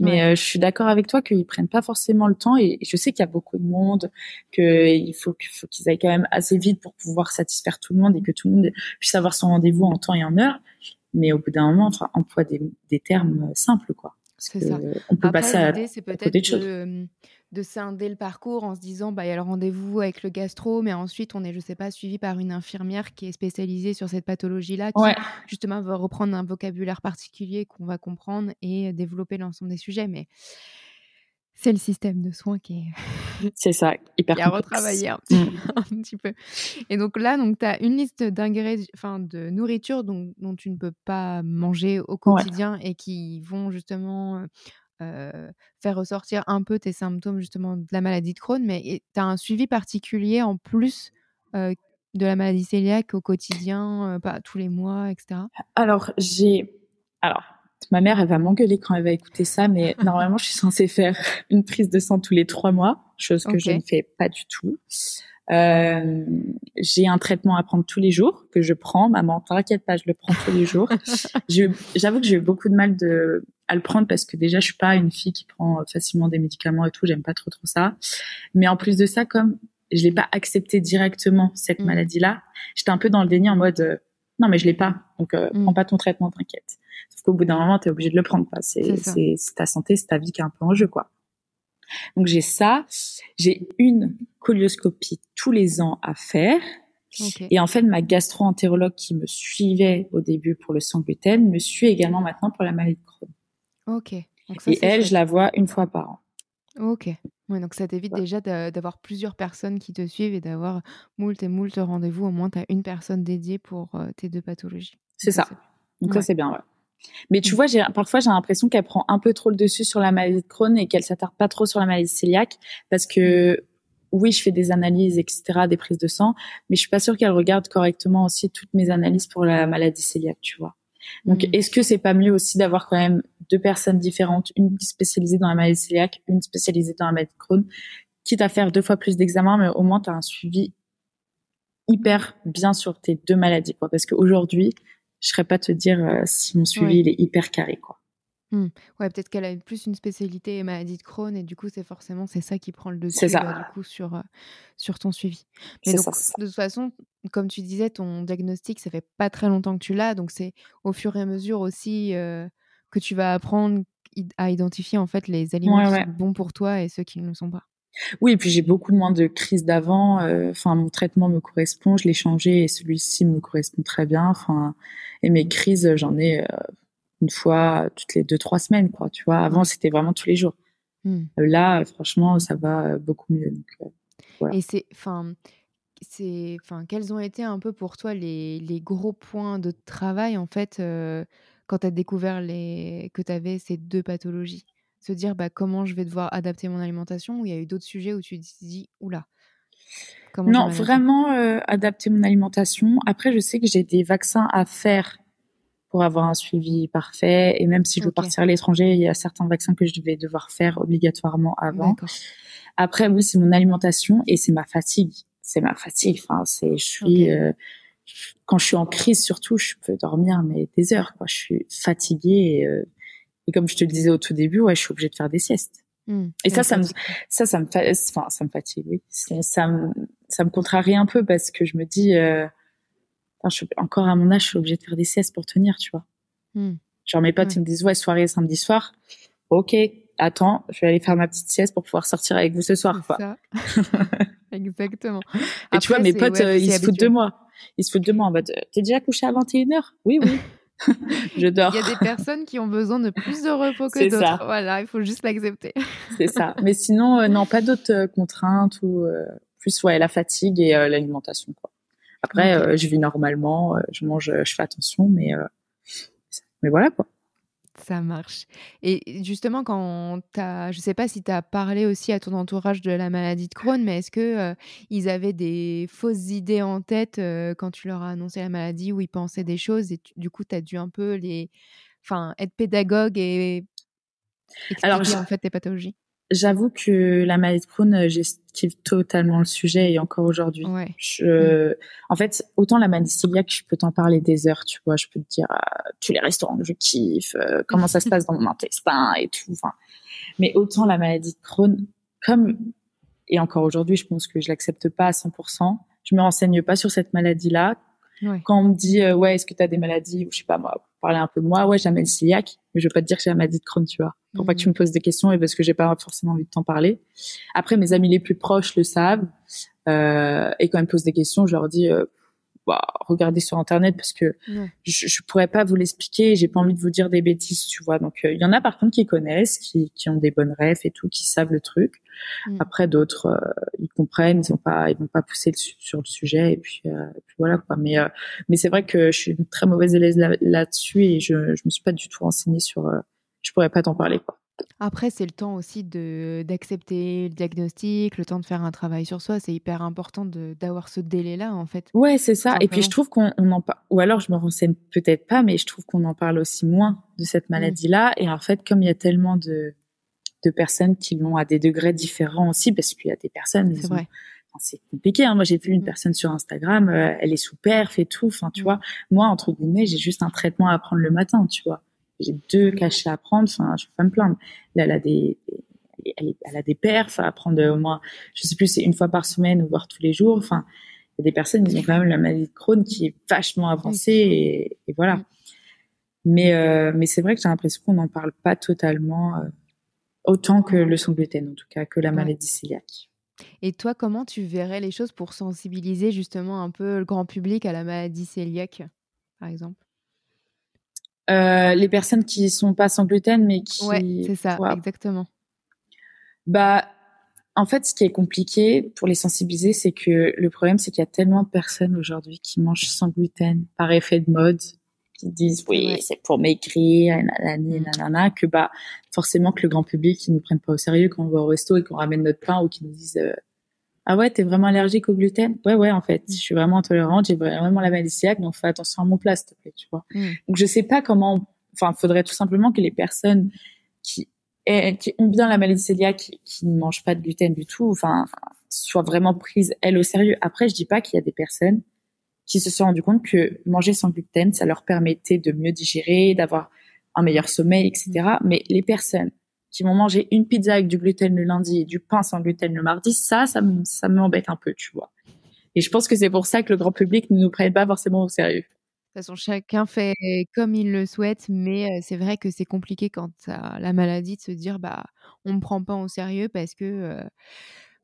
Mais Ouais. euh, je suis d'accord avec toi qu'ils prennent pas forcément le temps et je sais qu'il y a beaucoup de monde, qu'il faut qu'il faut qu'ils aillent quand même assez vite pour pouvoir satisfaire tout le monde et que tout le monde puisse avoir son rendez-vous en temps et en heure. Mais au bout d'un moment, enfin, emploie des, des termes simples, quoi. Parce que ça. on peut Après, passer à, c'est peut-être de choses. De, de scinder le parcours en se disant, bah, il y a le rendez-vous avec le gastro, mais ensuite, on est, je sais pas, suivi par une infirmière qui est spécialisée sur cette pathologie-là, qui, Ouais, justement, va reprendre un vocabulaire particulier qu'on va comprendre et développer l'ensemble des sujets. Mais c'est le système de soins qui est, c'est ça, hyper qui a retravaillé un petit, Mm. un petit peu. Et donc là, donc, tu as une liste d'ingrédients, enfin, de nourriture dont, dont tu ne peux pas manger au Ouais, quotidien et qui vont justement euh, faire ressortir un peu tes symptômes justement de la maladie de Crohn, mais tu as un suivi particulier en plus euh, de la maladie cœliaque au quotidien, euh, pas tous les mois, etc. Alors, j'ai, alors, ma mère, elle va m'engueuler quand elle va écouter ça, mais normalement, je suis censée faire une prise de sang tous les trois mois, chose que je ne fais pas du tout. Euh, j'ai un traitement à prendre tous les jours que je prends. Maman, t'inquiète pas, je le prends tous les jours. J'avoue que j'ai eu beaucoup de mal de, à le prendre parce que déjà, je suis pas une fille qui prend facilement des médicaments et tout. J'aime pas trop trop ça. Mais en plus de ça, comme je l'ai pas accepté directement cette Mm. maladie-là, j'étais un peu dans le déni en mode, euh, non, mais je l'ai pas. Donc, euh, Mm. prends pas ton traitement, t'inquiète. Sauf qu'au bout d'un moment, tu es obligé de le prendre. quoi. C'est ta santé, c'est ta vie qui est un peu en jeu, quoi. Donc, j'ai ça. J'ai une colioscopie tous les ans à faire. Et en fait, ma gastro-entérologue qui me suivait au début pour le sang gluten me suit également maintenant pour la maladie de Crohn. Ok. Donc ça, Et elle, chouette. je la vois une fois par an. Ok. Ouais, donc ça t'évite déjà d'a- d'avoir plusieurs personnes qui te suivent et d'avoir moult et moult rendez-vous. Au moins, tu as une personne dédiée pour euh, tes deux pathologies. C'est ça. Donc Ouais. ça, c'est bien, ouais. Mais tu Mm. vois, parfois, j'ai l'impression qu'elle prend un peu trop le dessus sur la maladie de Crohn et qu'elle s'attarde pas trop sur la maladie cœliaque parce que, oui, je fais des analyses, etc., des prises de sang, mais je suis pas sûre qu'elle regarde correctement aussi toutes mes analyses pour la maladie cœliaque, tu vois. Donc, Mm. est-ce que c'est pas mieux aussi d'avoir quand même deux personnes différentes, une spécialisée dans la maladie cœliaque, une spécialisée dans la maladie de Crohn, quitte à faire deux fois plus d'examens, mais au moins tu as un suivi hyper bien sur tes deux maladies, quoi. Parce qu'aujourd'hui, je serais pas te dire euh, si mon suivi il est hyper carré, quoi. Ouais, peut-être qu'elle a plus une spécialité maladie de Crohn et du coup, c'est forcément c'est ça qui prend le dessus ça. bah, du coup sur euh, sur ton suivi. Mais donc ça, de toute façon, comme tu disais, ton diagnostic, ça fait pas très longtemps que tu l'as, donc c'est au fur et à mesure aussi euh, que tu vas apprendre à identifier en fait les aliments Ouais, qui ouais. sont bons pour toi et ceux qui ne le sont pas. Oui, et puis j'ai beaucoup moins de crises d'avant. euh, Enfin, mon traitement me correspond, je l'ai changé et celui-ci me correspond très bien. Enfin, et mes crises, j'en ai euh, une fois toutes les deux trois semaines, quoi. Tu vois, avant c'était vraiment tous les jours. Hmm. Euh, Là, franchement, ça va beaucoup mieux. Donc, euh, Voilà. Et c'est, enfin, c'est, enfin, quels ont été un peu pour toi les, les gros points de travail en fait euh, quand tu as découvert les, que tu avais ces deux pathologies? Se dire bah, comment je vais devoir adapter mon alimentation ou il y a eu d'autres sujets où tu te dis oula, comment Non, vraiment euh, adapter mon alimentation. Après, je sais que j'ai des vaccins à faire pour avoir un suivi parfait. Et même si je veux partir à l'étranger, il y a certains vaccins que je vais devoir faire obligatoirement avant. Après, oui, c'est mon alimentation et c'est ma fatigue. C'est ma fatigue. Enfin, c'est, je suis, euh, quand je suis en crise, surtout, je peux dormir mais des heures. Quoi. Je suis fatiguée et, euh, et comme je te le disais au tout début, ouais, je suis obligée de faire des siestes. Hmm. Et ça, ça me, ça, ça me, enfin, ça me fatigue, oui. C'est- Ça me, ça me contrarie un peu parce que je me dis, euh, enfin, je suis encore à mon âge, je suis obligée de faire des siestes pour tenir, tu vois. Hmm. Genre mes potes Ouais. ils me disent ouais soirée samedi soir, ok, attends, je vais aller faire ma petite sieste pour pouvoir sortir avec vous ce soir, quoi. ça. Exactement. Et tu vois, mes potes, ouais, euh, ils se foutent de moi. Ils se foutent de moi en mode, euh, t'es déjà couché à 21h Oui, oui. je dors. Il y a des personnes qui ont besoin de plus de repos que d'autres. Voilà, il faut juste l'accepter. C'est ça. Mais sinon, euh, non, pas d'autres euh, contraintes ou plus ouais la fatigue et l'alimentation quoi. Après, euh, je vis normalement, euh, je mange, euh, je fais attention, mais mais voilà quoi. Ça marche. Et justement, quand t'as, je sais pas si tu as parlé aussi à ton entourage de la maladie de Crohn, mais est-ce que euh, ils avaient des fausses idées en tête euh, quand tu leur as annoncé la maladie ou ils pensaient des choses et tu- du coup, tu as dû un peu les, enfin, être pédagogue et expliquer Alors, je- en fait tes pathologies? J'avoue que la maladie de Crohn, euh, j'esquive totalement le sujet et encore aujourd'hui. Ouais. Je... En fait, autant la maladie cœliaque, je peux t'en parler des heures, tu vois. Je peux te dire euh, tous les restaurants que je kiffe, euh, comment ça se passe dans mon intestin et tout. Enfin, mais autant la maladie de Crohn, comme et encore aujourd'hui, je pense que je l'accepte pas à 100%. Je me renseigne pas sur cette maladie-là. Ouais. Quand on me dit euh, ouais, est-ce que tu as des maladies? ou je sais pas moi, parler un peu de moi, ouais, maladie cœliaque, mais je veux pas te dire que j'ai la maladie de Crohn, tu vois. Pour pas que tu Mhm. me poses des questions et parce que j'ai pas forcément envie de t'en parler. Après, mes amis les plus proches le savent. Euh, et quand ils me posent des questions, je leur dis, euh, bah, regardez sur internet parce que Ouais. je, je pourrais pas vous l'expliquer. J'ai pas envie de vous dire des bêtises, tu vois. Donc, euh, il y en a par contre qui connaissent, qui, qui ont des bonnes rêves et tout, qui savent le truc. Mm. Après, d'autres, euh, ils comprennent, ils ont pas, ils vont pas pousser le su- sur le sujet et puis, euh, et puis voilà quoi. Mais, euh, mais c'est vrai que je suis une très mauvaise élève là- là-dessus et je, je me suis pas du tout renseignée sur. euh, je pourrais pas t'en parler quoi. Après, c'est le temps aussi de d'accepter le diagnostic, le temps de faire un travail sur soi. C'est hyper important d'avoir ce délai-là, en fait. Ouais, c'est ça. Et puis je trouve qu'on on en parle, ou alors je me renseigne peut-être pas, mais je trouve qu'on en parle aussi moins de cette maladie-là. Et en fait, comme il y a tellement de, de personnes qui l'ont à des degrés différents aussi, parce qu'il y a des personnes, C'est vrai. compliqué. Hein. Moi, j'ai vu une Mm. personne sur Instagram, euh, elle est sous perf et tout. Enfin, tu Mm. vois, moi, entre guillemets, j'ai juste un traitement à prendre le matin, tu vois. J'ai deux cachets à prendre. Enfin, je vais pas me plaindre. Là, elle a des, elle, elle a des perfs à prendre au moins, je sais plus, c'est une fois par semaine ou voire tous les jours. Enfin, Il y a des personnes, ils ont quand même la maladie de Crohn qui est vachement avancée et, et voilà. Mais, euh, mais c'est vrai que j'ai l'impression qu'on n'en parle pas totalement euh, autant que le sans gluten, en tout cas, que la maladie cœliaque. Et toi, comment tu verrais les choses pour sensibiliser justement un peu le grand public à la maladie cœliaque, par exemple? Euh, les personnes qui sont pas sans gluten, mais qui. Ouais, c'est ça, exactement. Bah, en fait, ce qui est compliqué pour les sensibiliser, c'est que le problème, c'est qu'il y a tellement de personnes aujourd'hui qui mangent sans gluten par effet de mode, qui disent oui, c'est pour maigrir, nanani, Mm. nanana, que bah, forcément que le grand public, ils nous prennent pas au sérieux quand on va au resto et qu'on ramène notre pain ou qu'ils nous disent euh, ah ouais, t'es vraiment allergique au gluten? Ouais, ouais, en fait, Mm. je suis vraiment intolérante, j'ai vraiment la maladie cœliaque, donc fais attention à mon plat, s'il te plaît, tu vois. Mm. Donc je sais pas comment, enfin, faudrait tout simplement que les personnes qui, qui ont bien la maladie cœliaque, qui, qui ne mangent pas de gluten du tout, enfin, soient vraiment prises elles au sérieux. Après, je dis pas qu'il y a des personnes qui se sont rendues compte que manger sans gluten, ça leur permettait de mieux digérer, d'avoir un meilleur sommeil, etc. Mais les personnes qui vont une pizza avec du gluten le lundi et du pain sans gluten le mardi, ça, ça, me- ça m'embête un peu, tu vois. Et je pense que c'est pour ça que le grand public ne nous prenne pas forcément au sérieux. De toute façon, chacun fait comme il le souhaite, mais euh, c'est vrai que c'est compliqué quand t'as la maladie de se dire bah on me prend pas au sérieux parce que euh,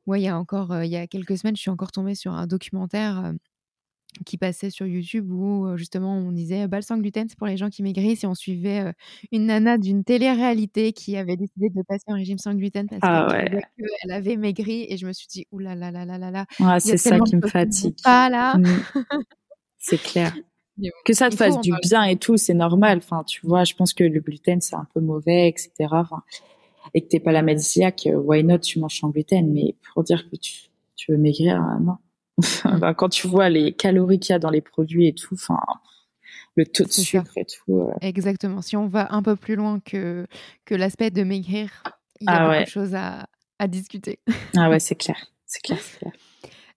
ouais, il y a encore euh, y a quelques semaines, je suis encore tombée sur un documentaire euh, qui passait sur YouTube où justement on disait bah, le sans gluten c'est pour les gens qui maigrissent et on suivait euh, une nana d'une télé-réalité qui avait décidé de passer en régime sans gluten parce Ah qu'elle ouais. avait maigri et je me suis dit ouh là là là là Ouais, c'est ça qui me fatigue. pas là Mm. C'est clair. Bon, Que ça te fasse du bien et tout, c'est normal. Enfin, tu vois, je pense que le gluten, c'est un peu mauvais, etc. Enfin, et que t'es pas la euh, why not, tu manges sans gluten? Mais pour dire que tu, tu veux maigrir, euh, non. Enfin, quand tu vois les calories qu'il y a dans les produits et tout, enfin, le taux de ça. sucre et tout. euh, Exactement. Si on va un peu plus loin que, que l'aspect de maigrir, il y a Ah beaucoup ouais. de choses à, à discuter. Ah ouais, c'est clair. C'est clair, c'est clair.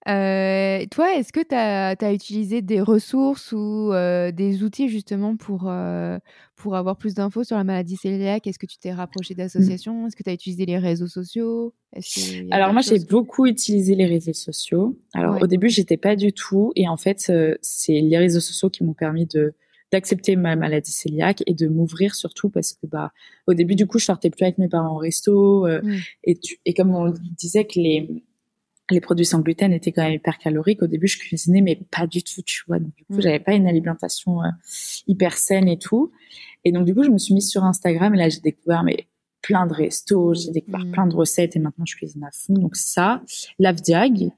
Euh, toi, est-ce que tu as, utilisé des ressources ou euh, des outils justement pour, euh, pour avoir plus d'infos sur la maladie cœliaque? Est-ce que tu t'es rapproché d'associations? Est-ce que tu as utilisé les réseaux sociaux? Alors moi, j'ai beaucoup utilisé les réseaux sociaux. Alors Ouais. au début, j'étais pas du tout, et en fait, c'est les réseaux sociaux qui m'ont permis de d'accepter ma maladie cœliaque et de m'ouvrir surtout parce que bah au début du coup, je sortais plus avec mes parents au resto euh, Mm. et tu, et comme on disait que les les produits sans gluten étaient quand même hyper caloriques. Au début, je cuisinais, mais pas du tout, tu vois. Donc, du coup, Mm. j'avais pas une alimentation euh, hyper saine et tout. Et donc, du coup, je me suis mise sur Instagram et là, j'ai découvert mais plein de restos, j'ai découvert Mm. plein de recettes et maintenant, je cuisine à fond. Donc, ça, l'Avdiag,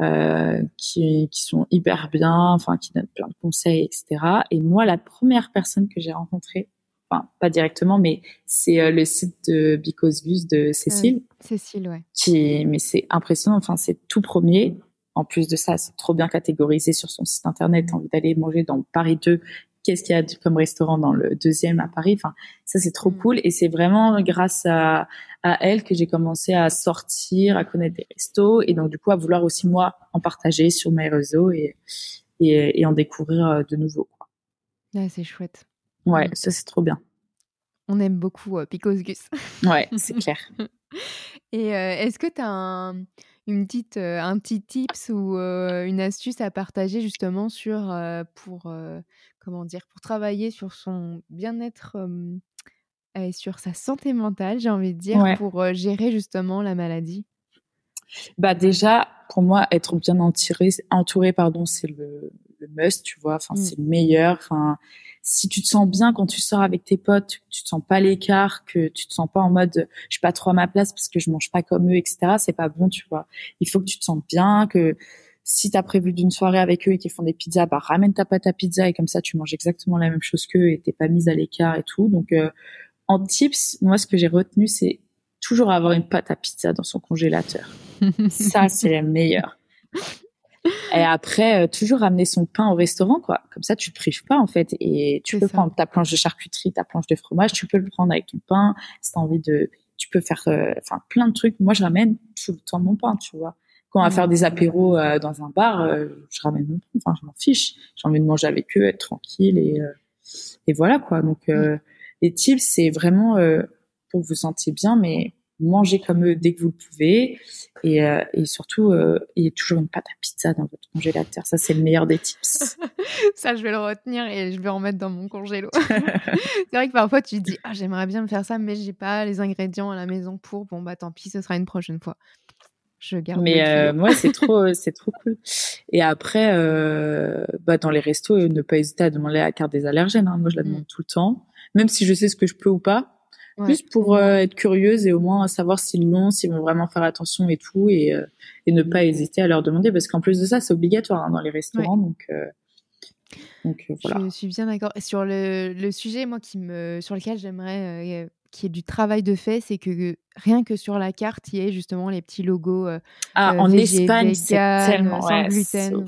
euh, qui, qui sont hyper bien, enfin, qui donnent plein de conseils, etc. Et moi, la première personne que j'ai rencontrée, enfin, pas directement, mais c'est euh, le site de Because Gus de Cécile Cécile, ouais. qui mais c'est impressionnant enfin c'est tout premier en plus de ça c'est trop bien catégorisé sur son site internet t'as envie d'aller manger dans Paris 2 qu'est-ce qu'il y a comme restaurant dans le deuxième à Paris? Enfin ça c'est trop Mm. cool et c'est vraiment grâce à à elle que j'ai commencé à sortir à connaître des restos et donc du coup à vouloir aussi moi en partager sur mes réseaux et et, et en découvrir euh, de nouveaux quoi. Ah, c'est chouette. Ouais Mm. ça c'est trop bien On aime beaucoup euh, Picos Gus. ouais c'est clair Et euh, est-ce que tu as un, une petite, euh, un petit tips ou euh, une astuce à partager justement sur pour comment dire pour travailler sur son bien-être et sur sa santé mentale, j'ai envie de dire, Ouais. pour gérer justement la maladie? Bah déjà, pour moi, être bien entouré, entouré pardon, c'est le, le must, tu vois. Enfin, Mm. c'est le meilleur. Enfin, si tu te sens bien quand tu sors avec tes potes, que tu te sens pas à l'écart, que tu te sens pas en mode je suis pas trop à ma place parce que je mange pas comme eux, etc. C'est pas bon, tu vois. Il faut que tu te sentes bien, que si t'as prévu d'une soirée avec eux et qu'ils font des pizzas, bah ramène ta pâte à pizza et comme ça tu manges exactement la même chose qu'eux et t'es pas mise à l'écart et tout. Donc euh, en tips, moi ce que j'ai retenu c'est toujours avoir une pâte à pizza dans son congélateur. Ça, c'est la meilleure. Et après, euh, toujours ramener son pain au restaurant, quoi. Comme ça, tu te prives pas, en fait. Et tu peux ça. prendre ta planche de charcuterie, ta planche de fromage, tu peux le prendre avec ton pain. Si t'as envie de, tu peux faire, euh, enfin, plein de trucs. Moi, je ramène tout le temps mon pain, tu vois. Quand on va faire des apéros euh, dans un bar, euh, je ramène mon pain. Enfin, je m'en fiche. J'ai envie de manger avec eux, être tranquille et, euh, et voilà, quoi. Donc, euh, les tips, c'est vraiment euh, pour que vous sentiez bien, mais mangez comme eux dès que vous le pouvez. Et, euh, et surtout, euh, il y a toujours une pâte à pizza dans votre congélateur. Ça, c'est le meilleur des tips. ça, je vais le retenir et je vais en mettre dans mon congélo. c'est vrai que parfois, tu te dis, ah, j'aimerais bien me faire ça, mais j'ai pas les ingrédients à la maison pour. Bon, bah tant pis, ce sera une prochaine fois. Je garde. Mais euh, moi, c'est trop, c'est trop cool. Et après, euh, bah, dans les restos, ne pas hésiter à demander la carte des allergènes. Hein. Moi, je la demande tout le temps, même si je sais ce que je peux ou pas. Plus pour euh, être curieuse et au moins savoir s'ils l'ont, s'ils vont vraiment faire attention et tout, et, euh, et ne pas hésiter à leur demander, parce qu'en plus de ça, c'est obligatoire hein, dans les restaurants, donc. Euh, donc voilà. Je suis bien d'accord. Sur le, le, sujet, moi, qui me, sur lequel j'aimerais qu'il y ait du travail de fait, c'est que rien que sur la carte, il y ait justement les petits logos. ah, en Espagne, c'est tellement sans gluten.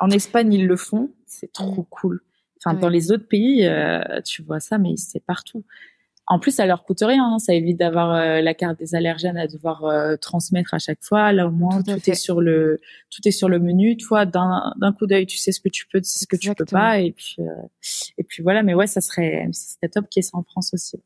En Espagne, ils le font, c'est trop cool. Enfin, dans les autres pays, tu vois ça, mais c'est partout. En plus, ça leur coûte rien. Hein. Ça évite d'avoir euh, la carte des allergènes à devoir euh, transmettre à chaque fois. Là, au moins, tout, est sur le tout est sur le menu. Toi, d'un coup d'œil, tu sais ce que tu peux, tu sais ce que tu peux pas, et puis euh, et puis voilà. Mais ouais, ça serait ça top qu'il y ait ça en France aussi.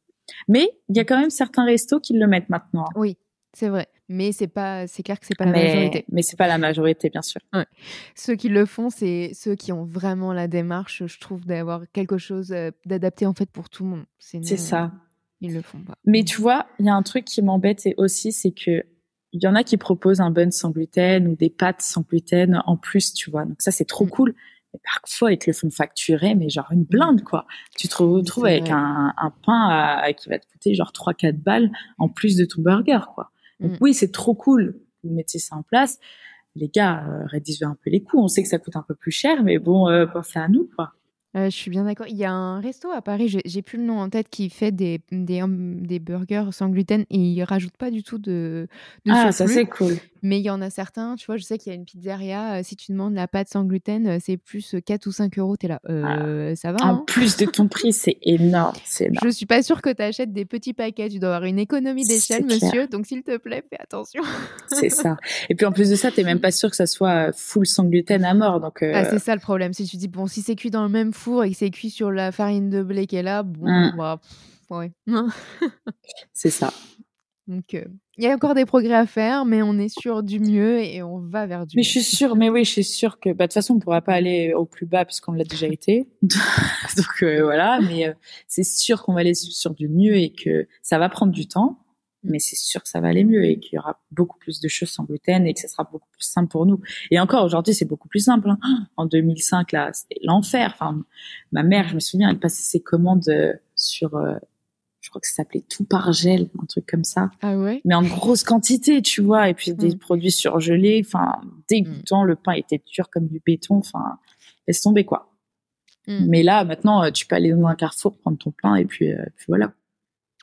Mais il y a quand même certains restos qui le mettent maintenant. Oui, c'est vrai. Mais c'est pas, c'est clair que c'est pas la majorité. Mais c'est pas la majorité, bien sûr. Ouais. Ceux qui le font, c'est ceux qui ont vraiment la démarche, je trouve, d'avoir quelque chose d'adapté en fait pour tout le monde. C'est ça. Ils le font pas. Mais tu vois, il y a un truc qui m'embête aussi, c'est que il y en a qui proposent un bun sans gluten ou des pâtes sans gluten en plus, tu vois. Donc ça, c'est trop mm. cool. Mais parfois, ils te le font facturer, mais genre une blinde, quoi. Tu te retrouves avec un, un, pain qui va te coûter genre 3-4 balles en plus de ton burger, quoi. Donc mm. oui, c'est trop cool. Vous mettez ça en place. Les gars, euh, réduisez un peu les coûts. On sait que ça coûte un peu plus cher, mais bon, euh, pensez à nous, quoi. Euh, je suis bien d'accord. Il y a un resto à Paris, j'ai plus le nom en tête, qui fait des, des, des burgers sans gluten et il rajoute pas du tout de, de Ah, ça c'est cool. Mais il y en a certains, tu vois, je sais qu'il y a une pizzeria, euh, si tu demandes la pâte sans gluten, c'est plus 4 ou 5 euros, t'es là, ah. ça va En hein plus de ton prix, c'est énorme, c'est Je suis pas sûre que tu achètes des petits paquets, tu dois avoir une économie d'échelle, monsieur, donc s'il te plaît, fais attention. c'est ça. Et puis en plus de ça, t'es même pas sûr que ça soit full sans gluten à mort, donc... Ah, c'est ça le problème, si tu dis, bon, si c'est cuit dans le même four et que c'est cuit sur la farine de blé qui est là, bon, mmh. bah, ouais. c'est ça. Donc, euh, il y a encore des progrès à faire, mais on est sur du mieux et on va vers du Mais je suis sûre, mais oui, je suis sûre que, bah, de toute façon, on ne pourra pas aller au plus bas puisqu'on l'a déjà été. Donc, euh, voilà, mais euh, c'est sûr qu'on va aller sur du mieux et que ça va prendre du temps, mais c'est sûr que ça va aller mieux et qu'il y aura beaucoup plus de choses sans gluten et que ce sera beaucoup plus simple pour nous. Et encore, aujourd'hui, c'est beaucoup plus simple. Hein. En 2005, là, c'était l'enfer. Enfin, ma mère, je me souviens, elle passait ses commandes sur je crois que ça s'appelait tout par gel, un truc comme ça. Ah ouais? Mais en grosse quantité, tu vois, et puis des mm. produits surgelés, enfin dégoûtant. Le pain était dur comme du béton, enfin laisse tomber quoi. Mm. Mais là, maintenant, euh, tu peux aller dans un carrefour prendre ton pain et puis, euh, puis voilà.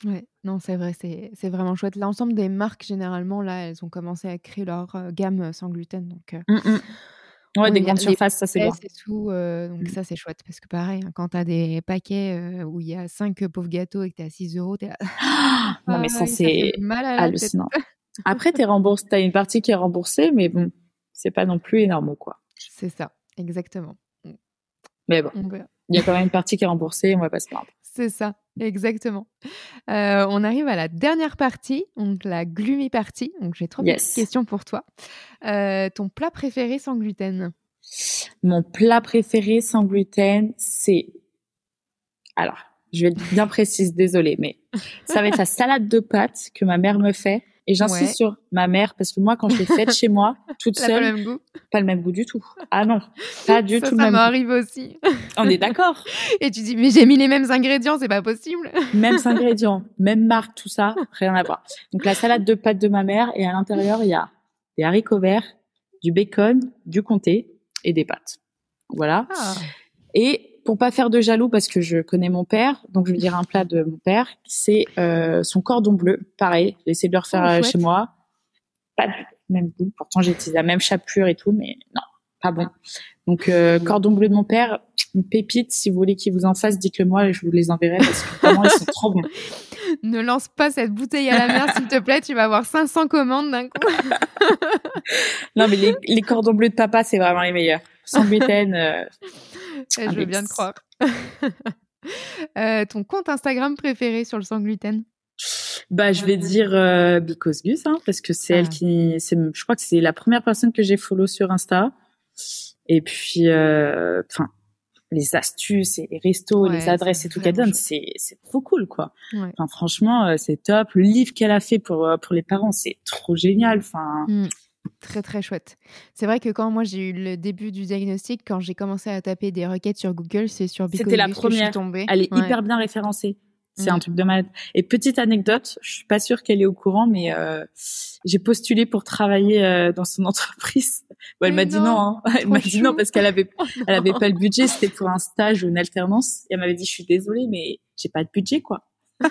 Ouais, non, c'est vrai, c'est vraiment chouette. L'ensemble des marques, généralement, là, elles ont commencé à créer leur euh, gamme sans gluten. Donc, mm, Ouais, des grandes surfaces, ça c'est bon. Tout, euh, donc mmh. ça c'est chouette parce que pareil, hein, quand tu as des paquets euh, où il y a 5 pauvres gâteaux et que tu es à 6 euros, tu es là. non, mais ça c'est hallucinant. Après, tu as une partie qui est remboursée, mais bon, c'est pas non plus énorme quoi. C'est ça, exactement. Mais bon, il y a quand même une partie qui est remboursée, on va pas se plaindre. C'est ça, exactement. Euh, on arrive à la dernière partie, donc la gloomy partie. Donc j'ai trois petites questions pour toi. Euh, ton plat préféré sans gluten? Mon plat préféré sans gluten, c'est alors je vais être bien précise, désolée, mais ça va être la salade de pâtes que ma mère me fait et j'insiste sur ma mère parce que moi, quand je l'ai faite chez moi, toute seule, pas le même goût? Pas le même goût du tout. Ah non, pas du tout le même. Ça m'arrive aussi. On est d'accord. Et tu dis mais j'ai mis les mêmes ingrédients, c'est pas possible. Mêmes ingrédients, même marque, tout ça, rien à voir. Donc la salade de pâtes de ma mère et à l'intérieur il y a des haricots verts, du bacon, du comté et des pâtes. Voilà. Ah. Et pour pas faire de jaloux parce que je connais mon père, donc je vais dire un plat de mon père, c'est euh, son cordon bleu. Pareil, j'ai essayé de le refaire oh, euh, chez moi. Pas du même goût. Pourtant, j'ai utilisé la même chapelure et tout, mais non, pas bon. Donc euh, cordon bleu de mon père, une pépite. Si vous voulez qu'il vous en fasse, dites-le moi et je vous les enverrai parce que vraiment ils sont trop bons. Ne lance pas cette bouteille à la mer, s'il te plaît. Tu vas avoir 500 commandes d'un coup. non, mais les, les, cordons bleus de papa, c'est vraiment les meilleurs. Sans gluten. je veux bien te croire. Euh, ton compte Instagram préféré sur le sans gluten? Bah, je vais dire euh, Because Gus, hein, parce que c'est elle Ah. qui, c'est, je crois que c'est la première personne que j'ai follow sur Insta. Et puis, euh, enfin, les astuces et les restos, Ouais, les adresses et tout qu'elle donne, c'est, c'est trop cool, quoi. Ouais. Enfin, franchement, euh, c'est top. Le livre qu'elle a fait pour euh, pour les parents, c'est trop génial. Enfin, Mm. Très très chouette. C'est vrai que quand moi j'ai eu le début du diagnostic, quand j'ai commencé à taper des requêtes sur Google, c'est sur Because C'était la Gus que je suis première. tombée. elle est Ouais. hyper bien référencée. C'est Mm. un truc de malade. Et petite anecdote, je suis pas sûre qu'elle est au courant, mais euh, j'ai postulé pour travailler euh, dans son entreprise. Bon, elle Mais m'a dit non. Hein. Elle m'a dit non parce qu'elle avait, Oh elle avait pas le budget. C'était pour un stage ou une alternance. Et elle m'avait dit, je suis désolée, mais j'ai pas de budget, quoi. Bon,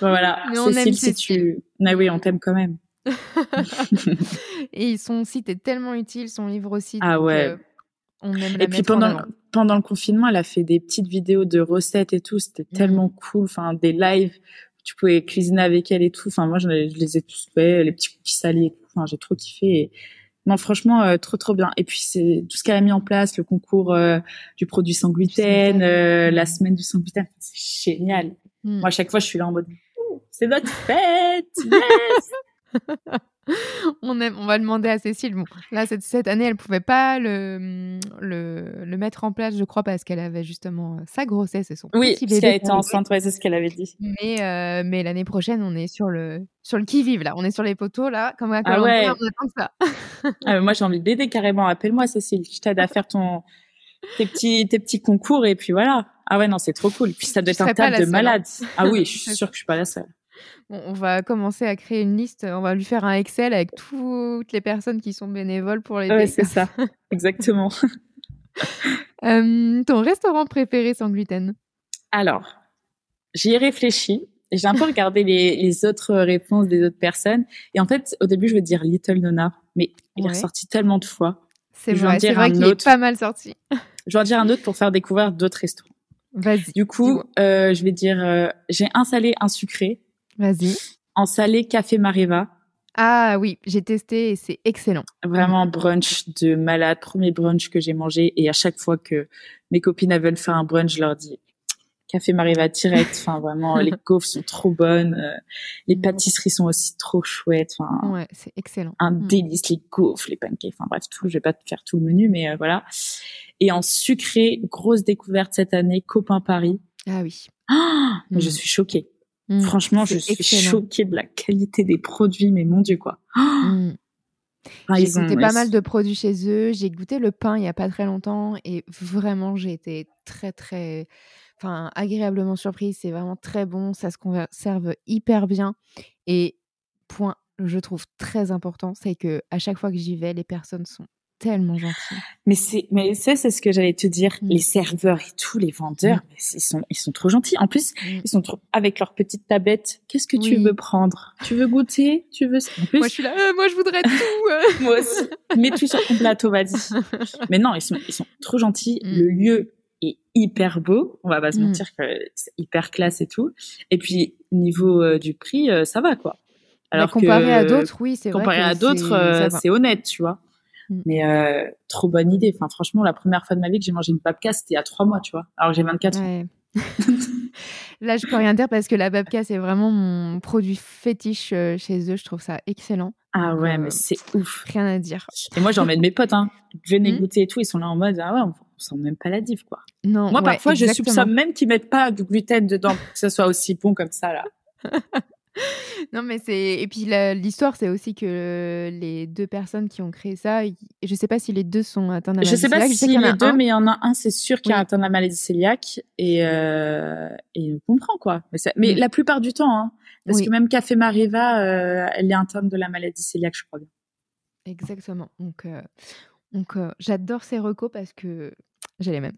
voilà. Mais on aime Cécile, si Cécile. tu, ah oui, on t'aime quand même. Et son site est tellement utile, son livre aussi. Ah ouais. euh, on aime la Et puis pendant le confinement, elle a fait des petites vidéos de recettes et tout. C'était Mhm. tellement cool. Enfin, des lives. Tu pouvais cuisiner avec elle et tout. Enfin, moi, je, les- je les ai tous faits. Les petits cookies salés et tout. Enfin, j'ai trop kiffé. Et... Non, franchement, euh, trop trop bien. Et puis c'est tout ce qu'elle a mis en place, le concours euh, du produit sans gluten, euh, la semaine du sans gluten. C'est génial. Mm. Moi, à chaque fois, je suis là en mode, c'est notre fête. Yes on, aime, on va demander à Cécile. Bon, là, cette, cette année, elle pouvait pas le, le, le mettre en place, je crois, parce qu'elle avait justement euh, sa grossesse et son oui, petit parce bébé. qu'elle était enceinte. Ouais, c'est ce qu'elle avait dit. Mais, euh, mais l'année prochaine, on est sur le, sur le qui-vive, là. On est sur les poteaux, là. Comme à Ah ouais. on attend que ça. Ah, moi, j'ai envie de l'aider carrément. Appelle-moi, Cécile. Je t'aide à faire ton, tes petits, tes petits concours et puis voilà. Ah ouais, non, c'est trop cool. Puis ça doit Je être un la de hein. malades. Ah oui, je suis sûre que je suis pas la seule. Bon, on va commencer à créer une liste. On va lui faire un Excel avec toutes les personnes qui sont bénévoles pour l'aider. Ouais, c'est ça. Exactement. Euh, ton restaurant préféré sans gluten? Alors, j'y ai réfléchi. et J'ai un peu regardé les, les autres réponses des autres personnes. Et en fait, au début, je veux dire Little Nona. Mais il est ressorti tellement de fois. C'est vrai, c'est vrai qu'il est pas mal sorti. Je vais en dire un autre pour faire découvrir d'autres restaurants. Vas-y. Du coup, euh, je vais dire, euh, j'ai un salé, un sucré. Vas-y. En salé, café Mariva. Ah oui, j'ai testé et c'est excellent. Vraiment brunch de malade, premier brunch que j'ai mangé et à chaque fois que mes copines elles veulent faire un brunch, je leur dis café Mariva direct. Enfin vraiment, les gaufres sont trop bonnes, euh, les pâtisseries sont aussi trop chouettes. Enfin Ouais, c'est excellent. un Mm. délice, les gaufres, les pancakes. Enfin bref, tout. Je vais pas te faire tout le menu, mais euh, voilà. Et en sucré, grosse découverte cette année, copain Paris. Ah oui. Ah, mais Je Mm. suis choquée. Mm. Franchement, je suis excellent. choquée de la qualité des produits, mais mon dieu quoi. Ah, Mm. enfin, J'ai ils ont- goûté pas mal de produits chez eux. J'ai goûté le pain il y a pas très longtemps et vraiment j'ai été très très, enfin agréablement surprise. C'est vraiment très bon. Ça se conserve hyper bien. Et point, je trouve très important, c'est que à chaque fois que j'y vais, les personnes sont tellement gentilles. Mais c'est, mais ça, c'est ce que j'allais te dire. Mm. Les serveurs et tout, les vendeurs, c'est- ils sont, ils sont trop gentils. En plus, Mm. ils sont trop, avec leur petite tablette. Qu'est-ce que tu veux prendre? Tu veux goûter? Tu veux, en plus, Moi je suis là, Euh, moi je voudrais tout. euh. moi aussi. Mets tout sur ton plateau, vas-y. Mais non, ils sont, ils sont trop gentils. Mm. Le lieu est hyper beau. On va pas se Mm. mentir que c'est hyper classe et tout. Et puis, niveau euh, du prix, euh, ça va, quoi. Mais comparé que- à d'autres, oui, c'est vrai. comparé à d'autres, c'est honnête, tu vois. Mm. Mais euh, trop bonne idée. Enfin, franchement, la première fois de ma vie que j'ai mangé une babka, c'était a trois mois, tu vois. Alors j'ai 24 ans. Ouais. Là, je peux rien dire parce que la babka, c'est vraiment mon produit fétiche euh, chez eux. Je trouve ça excellent. Ah ouais, euh, mais c'est ouf. Rien à dire. Et moi, j'emmène mes potes, hein. Venez Mm. goûter et tout. Ils sont là en mode, ah ouais, on sent même pas la diff, quoi. Non, Moi, ouais, parfois, je exactement. soupçonne même qu'ils mettent pas du gluten dedans pour que ça soit aussi bon comme ça, là. Non, mais c'est. Et puis la- l'histoire, c'est aussi que les deux personnes qui ont créé ça, ils- je sais pas si les deux sont atteints de la Je sais pas maladie si je sais qu'il y en les deux, un. mais il y en a un, c'est sûr, qui a Oui. atteint la maladie cœliaque et, euh, et on comprend, quoi. Mais, ça- mais Mm. la plupart du temps, hein. Parce Oui. que même Café Mariva, euh, elle est atteinte de la maladie cœliaque, je crois bien. Exactement. Donc, euh, donc euh, j'adore ces recos parce que j'ai les mêmes.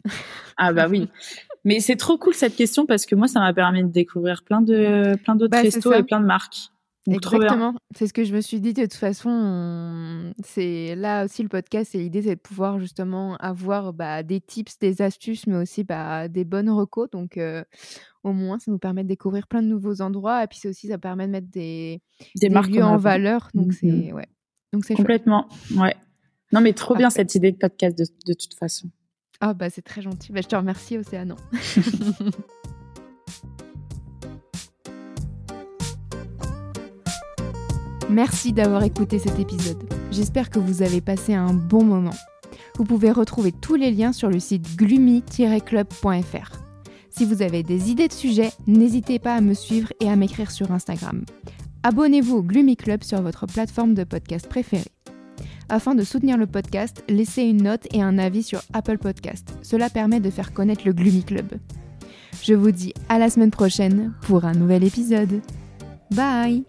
Ah bah oui. Mais c'est trop cool cette question parce que moi, ça m'a permis de découvrir plein de plein d'autres Bah, restos et plein de marques. Donc. Exactement. C'est ce que je me suis dit. De toute façon, on- c'est là aussi le podcast. Et l'idée, c'est de pouvoir justement avoir bah, des tips, des astuces, mais aussi bah, des bonnes recos. Donc, euh, au moins, ça nous permet de découvrir plein de nouveaux endroits. Et puis, c'est aussi, ça permet de mettre des, Des, des marques lieux en valeur. Donc, Mhm. c'est ouais. Donc, c'est chouette. Complètement. Ouais. Non, mais trop bien cette idée de podcast de, de toute façon. Ah bah c'est très gentil. Bah, je te remercie Océanon. Merci d'avoir écouté cet épisode. J'espère que vous avez passé un bon moment. Vous pouvez retrouver tous les liens sur le site gloomy-club.fr. Si vous avez des idées de sujets, n'hésitez pas à me suivre et à m'écrire sur Instagram. Abonnez-vous au Gloomy Club sur votre plateforme de podcast préférée. Afin de soutenir le podcast, laissez une note et un avis sur Apple Podcast. Cela permet de faire connaître le Gloomy Club. Je vous dis à la semaine prochaine pour un nouvel épisode. Bye